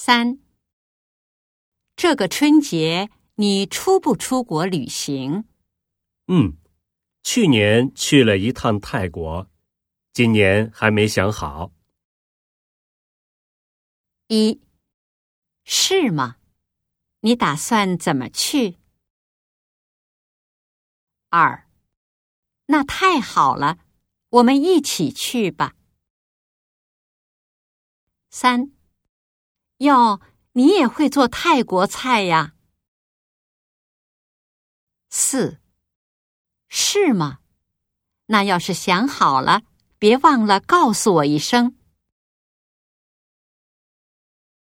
三，这个春节你出不出国旅行？嗯，去年去了一趟泰国，今年还没想好。一，是吗？你打算怎么去？二，那太好了，我们一起去吧。三。哟，你也会做泰国菜呀？四，是吗？那要是想好了，别忘了告诉我一声。